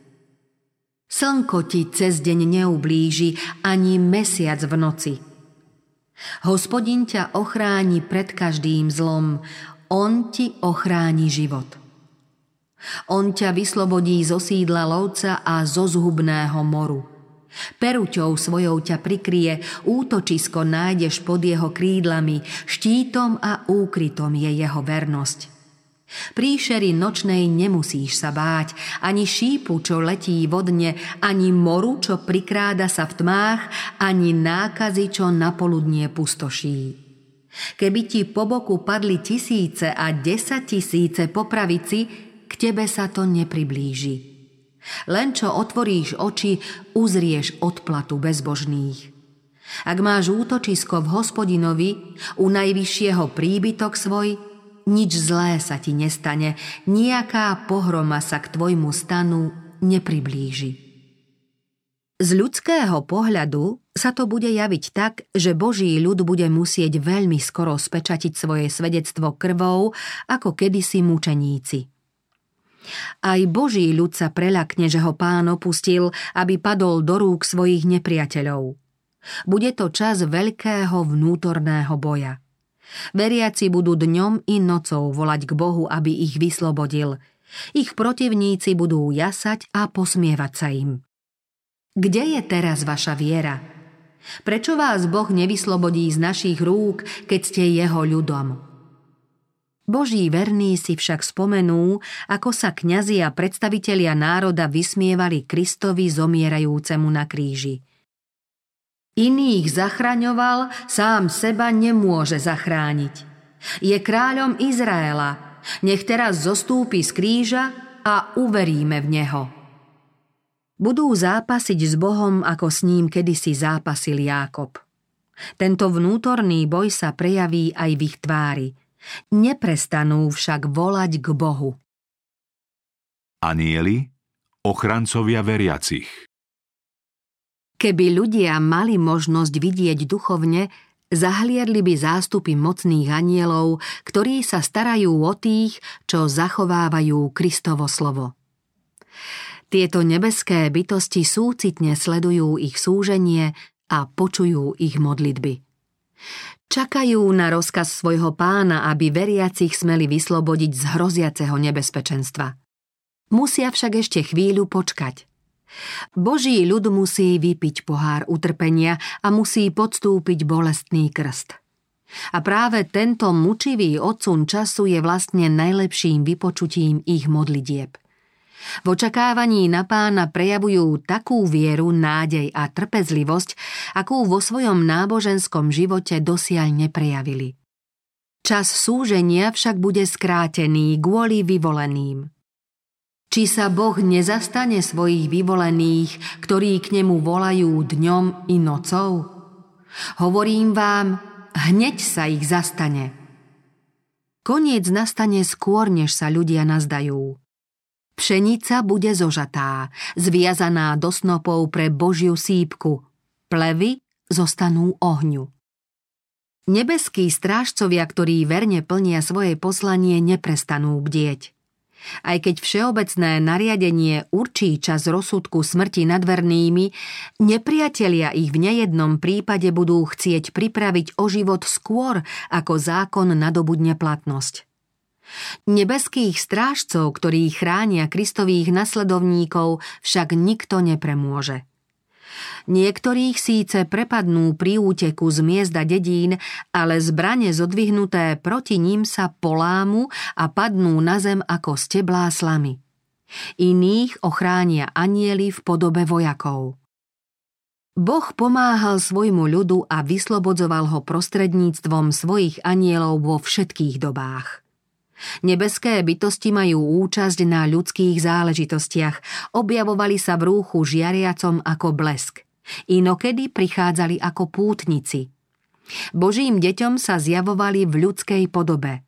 Slnko ti cez deň neublíži, ani mesiac v noci. Hospodin ťa ochráni pred každým zlom, on ti ochráni život. On ťa vyslobodí zo sídla lovca a zo zhubného moru. Peruťou svojou ťa prikrie, útočisko nájdeš pod jeho krídlami, štítom a úkrytom je jeho vernosť. Príšery nočnej nemusíš sa báť, ani šípu, čo letí vodne, ani moru, čo prikráda sa v tmách, ani nákazy, čo na poludnie pustoší. Keby ti po boku padli tisíce a desať tisíce po pravici, k tebe sa to nepriblíži. Len čo otvoríš oči, uzrieš odplatu bezbožných. Ak máš útočisko v hospodinovi, u najvyššieho príbytok svoj, nič zlé sa ti nestane, nejaká pohroma sa k tvojmu stanu nepriblíži. Z ľudského pohľadu sa to bude javiť tak, že Boží ľud bude musieť veľmi skoro spečatiť svoje svedectvo krvou, ako kedysi mučeníci. Aj Boží ľud sa preľakne, že ho pán opustil, aby padol do rúk svojich nepriateľov. Bude to čas veľkého vnútorného boja. Veriaci budú dňom i nocou volať k Bohu, aby ich vyslobodil. Ich protivníci budú jasať a posmievať sa im. Kde je teraz vaša viera? Prečo vás Boh nevyslobodí z našich rúk, keď ste jeho ľudom? Boží verní si však spomenú, ako sa kňazi a predstavitelia národa vysmievali Kristovi zomierajúcemu na kríži – Iných zachraňoval, sám seba nemôže zachrániť. Je kráľom Izraela. Nech teraz zostúpi z kríža a uveríme v Neho. Budú zápasiť s Bohom, ako s ním kedysi zápasil Jákob. Tento vnútorný boj sa prejaví aj v ich tvári. Neprestanú však volať k Bohu. Anieli Ochrancovia veriacich Keby ľudia mali možnosť vidieť duchovne, zahliadli by zástupy mocných anielov, ktorí sa starajú o tých, čo zachovávajú Kristovo slovo. Tieto nebeské bytosti súcitne sledujú ich súženie a počujú ich modlitby. Čakajú na rozkaz svojho pána, aby veriacich smeli vyslobodiť z hroziaceho nebezpečenstva. Musia však ešte chvíľu počkať. Boží ľud musí vypiť pohár utrpenia a musí podstúpiť bolestný krst. A práve tento mučivý odsun času je vlastne najlepším vypočutím ich modlitieb. V očakávaní na pána prejavujú takú vieru, nádej a trpezlivosť, akú vo svojom náboženskom živote dosiaľ neprejavili. Čas súženia však bude skrátený kvôli vyvoleným. Či sa Boh nezastane svojich vyvolených, ktorí k nemu volajú dňom i nocou? Hovorím vám, hneď sa ich zastane. Koniec nastane skôr, než sa ľudia nazdajú. Pšenica bude zožatá, zviazaná do snopov pre Božiu sípku. Plevy zostanú ohňu. Nebeskí strážcovia, ktorí verne plnia svoje poslanie, neprestanú bdieť. Aj keď všeobecné nariadenie určí čas rozsudku smrti nad vernými, nepriatelia ich v nejednom prípade budú chcieť pripraviť o život skôr, ako zákon nadobudne platnosť. Nebeských strážcov, ktorí chránia Kristových nasledovníkov, však nikto nepremôže. Niektorých síce prepadnú pri úteku z miesta dedín, ale zbrane zodvihnuté proti ním sa polámu a padnú na zem ako steblá slamy. Iných ochránia anieli v podobe vojakov. Boh pomáhal svojmu ľudu a vyslobodzoval ho prostredníctvom svojich anielov vo všetkých dobách. Nebeské bytosti majú účasť na ľudských záležitostiach, objavovali sa v rúchu žiariacom ako blesk. Inokedy prichádzali ako pútnici. Božím deťom sa zjavovali v ľudskej podobe.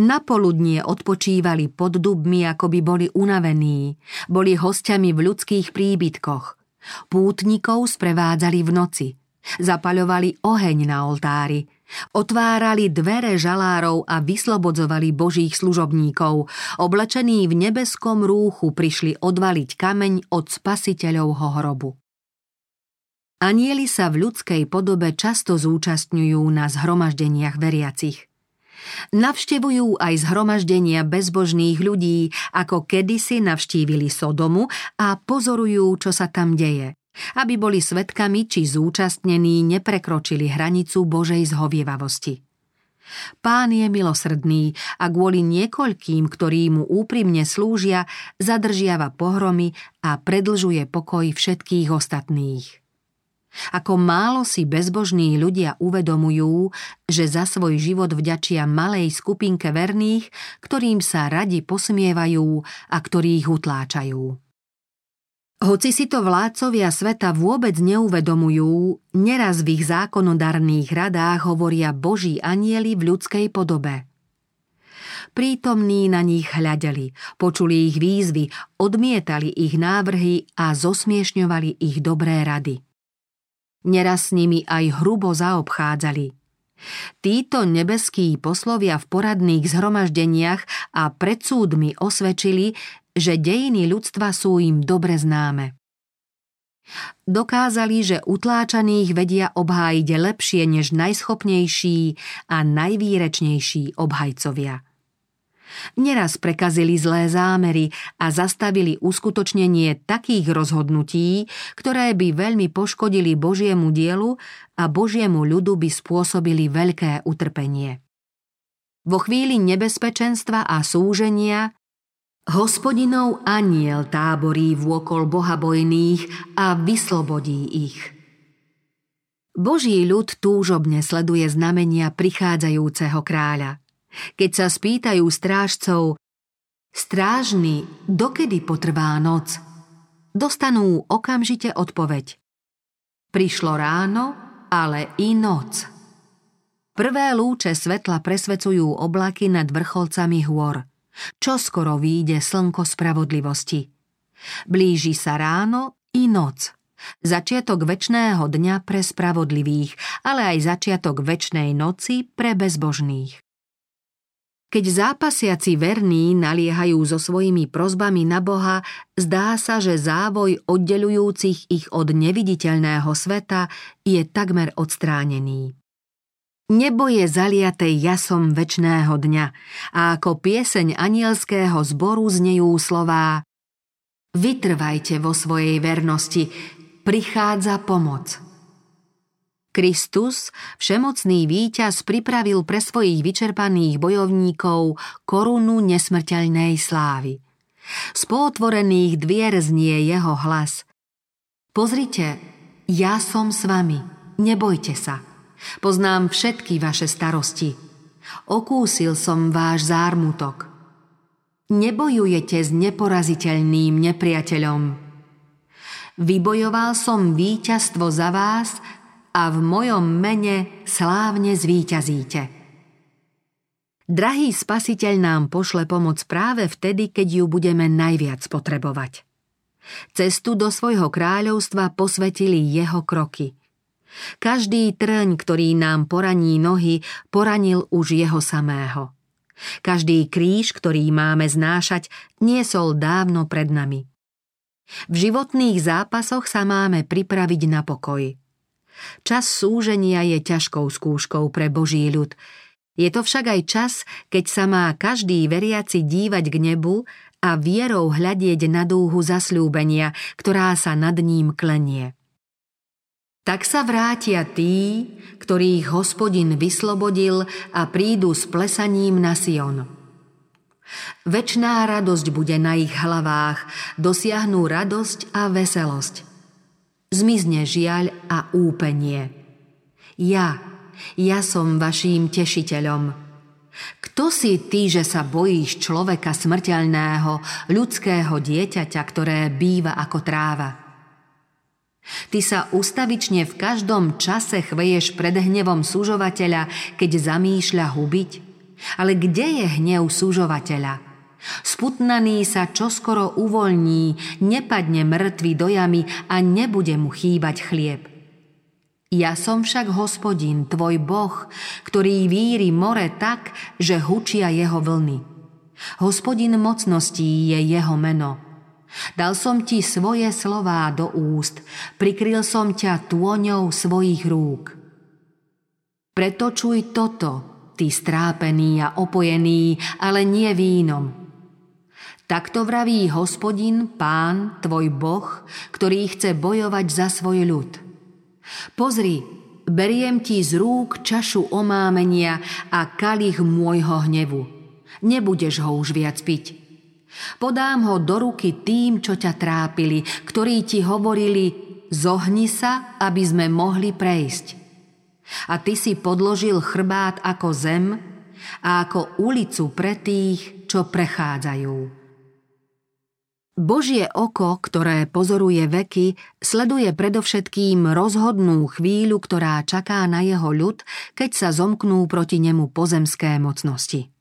Na poludnie odpočívali pod dubmi, ako by boli unavení. Boli hostiami v ľudských príbytkoch. Pútnikov sprevádzali v noci. Zapaľovali oheň na oltári. Otvárali dvere žalárov a vyslobodzovali božích služobníkov. Oblečení v nebeskom rúchu prišli odvaliť kameň od spasiteľovho hrobu. Anieli sa v ľudskej podobe často zúčastňujú na zhromaždeniach veriacich. Navštevujú aj zhromaždenia bezbožných ľudí, ako kedysi navštívili Sodomu a pozorujú, čo sa tam deje aby boli svetkami či zúčastnení neprekročili hranicu Božej zhovievavosti. Pán je milosrdný a kvôli niekoľkým, ktorí mu úprimne slúžia, zadržiava pohromy a predlžuje pokoj všetkých ostatných. Ako málo si bezbožní ľudia uvedomujú, že za svoj život vďačia malej skupinke verných, ktorým sa radi posmievajú a ktorých utláčajú. Hoci si to vládcovia sveta vôbec neuvedomujú, neraz v ich zákonodarných radách hovoria Boží anieli v ľudskej podobe. Prítomní na nich hľadeli, počuli ich výzvy, odmietali ich návrhy a zosmiešňovali ich dobré rady. Neraz s nimi aj hrubo zaobchádzali – Títo nebeskí poslovia v poradných zhromaždeniach a pred súdmi osvedčili, že dejiny ľudstva sú im dobre známe. Dokázali, že utláčaných vedia obhájiť lepšie než najschopnejší a najvýrečnejší obhajcovia. Neraz prekazili zlé zámery a zastavili uskutočnenie takých rozhodnutí, ktoré by veľmi poškodili Božiemu dielu a Božiemu ľudu by spôsobili veľké utrpenie. Vo chvíli nebezpečenstva a súženia Hospodinov aniel táborí vôkol bohabojných a vyslobodí ich. Boží ľud túžobne sleduje znamenia prichádzajúceho kráľa. Keď sa spýtajú strážcov, strážny, dokedy potrvá noc, dostanú okamžite odpoveď. Prišlo ráno, ale i noc. Prvé lúče svetla presvecujú oblaky nad vrcholcami hôr – čo skoro výjde slnko spravodlivosti. Blíži sa ráno i noc. Začiatok väčšného dňa pre spravodlivých, ale aj začiatok väčšnej noci pre bezbožných. Keď zápasiaci verní naliehajú so svojimi prozbami na Boha, zdá sa, že závoj oddelujúcich ich od neviditeľného sveta je takmer odstránený. Nebo je zaliaté jasom väčšného dňa a ako pieseň anielského zboru znejú slová Vytrvajte vo svojej vernosti, prichádza pomoc. Kristus, všemocný víťaz, pripravil pre svojich vyčerpaných bojovníkov korunu nesmrteľnej slávy. Z pootvorených dvier znie jeho hlas. Pozrite, ja som s vami, nebojte sa. Poznám všetky vaše starosti. Okúsil som váš zármutok. Nebojujete s neporaziteľným nepriateľom. Vybojoval som víťazstvo za vás a v mojom mene slávne zvíťazíte. Drahý spasiteľ nám pošle pomoc práve vtedy, keď ju budeme najviac potrebovať. Cestu do svojho kráľovstva posvetili jeho kroky. Každý trň, ktorý nám poraní nohy, poranil už jeho samého. Každý kríž, ktorý máme znášať, niesol dávno pred nami. V životných zápasoch sa máme pripraviť na pokoj – Čas súženia je ťažkou skúškou pre Boží ľud. Je to však aj čas, keď sa má každý veriaci dívať k nebu a vierou hľadieť na dúhu zasľúbenia, ktorá sa nad ním klenie. Tak sa vrátia tí, ktorých hospodin vyslobodil a prídu s plesaním na Sion. Večná radosť bude na ich hlavách, dosiahnú radosť a veselosť – zmizne žiaľ a úpenie. Ja, ja som vaším tešiteľom. Kto si ty, že sa bojíš človeka smrteľného, ľudského dieťaťa, ktoré býva ako tráva? Ty sa ustavične v každom čase chveješ pred hnevom súžovateľa, keď zamýšľa hubiť? Ale kde je hnev súžovateľa? Sputnaný sa čoskoro uvoľní, nepadne mŕtvy do jamy a nebude mu chýbať chlieb. Ja som však hospodin, tvoj boh, ktorý víri more tak, že hučia jeho vlny. Hospodin mocností je jeho meno. Dal som ti svoje slová do úst, prikryl som ťa tôňou svojich rúk. Preto čuj toto, ty strápený a opojený, ale nie vínom – Takto vraví hospodin, pán, tvoj boh, ktorý chce bojovať za svoj ľud. Pozri, beriem ti z rúk čašu omámenia a kalich môjho hnevu. Nebudeš ho už viac piť. Podám ho do ruky tým, čo ťa trápili, ktorí ti hovorili, zohni sa, aby sme mohli prejsť. A ty si podložil chrbát ako zem a ako ulicu pre tých, čo prechádzajú. Božie oko, ktoré pozoruje veky, sleduje predovšetkým rozhodnú chvíľu, ktorá čaká na jeho ľud, keď sa zomknú proti nemu pozemské mocnosti.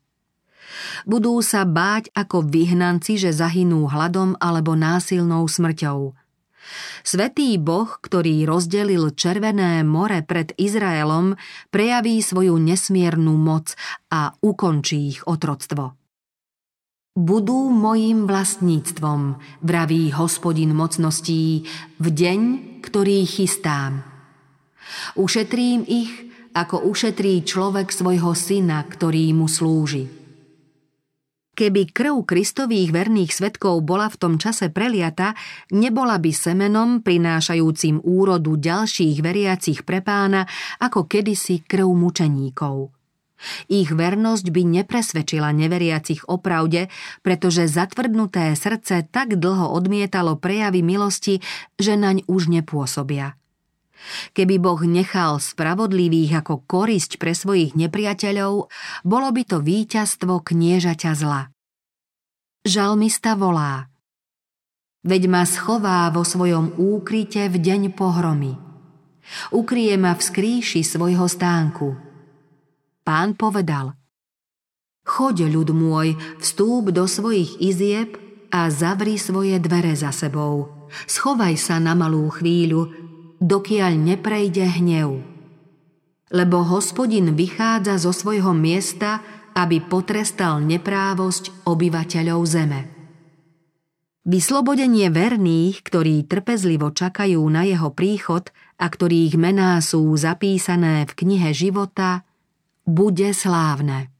Budú sa báť ako vyhnanci, že zahynú hladom alebo násilnou smrťou. Svetý Boh, ktorý rozdelil Červené more pred Izraelom, prejaví svoju nesmiernu moc a ukončí ich otroctvo. Budú mojim vlastníctvom, vraví hospodin mocností, v deň, ktorý chystám. Ušetrím ich, ako ušetrí človek svojho syna, ktorý mu slúži. Keby krv kristových verných svetkov bola v tom čase preliata, nebola by semenom prinášajúcim úrodu ďalších veriacich pre pána, ako kedysi krv mučeníkov. Ich vernosť by nepresvedčila neveriacich o pravde, pretože zatvrdnuté srdce tak dlho odmietalo prejavy milosti, že naň už nepôsobia. Keby Boh nechal spravodlivých ako korisť pre svojich nepriateľov, bolo by to víťazstvo kniežaťa zla. Žalmista volá Veď ma schová vo svojom úkryte v deň pohromy. Ukrie ma v skríši svojho stánku – Pán povedal, Choď, ľud môj, vstúp do svojich izieb, a zavri svoje dvere za sebou. Schovaj sa na malú chvíľu, dokiaľ neprejde hnev. Lebo hospodin vychádza zo svojho miesta, aby potrestal neprávosť obyvateľov zeme. Vyslobodenie verných, ktorí trpezlivo čakajú na jeho príchod a ktorých mená sú zapísané v knihe života, bude slávne.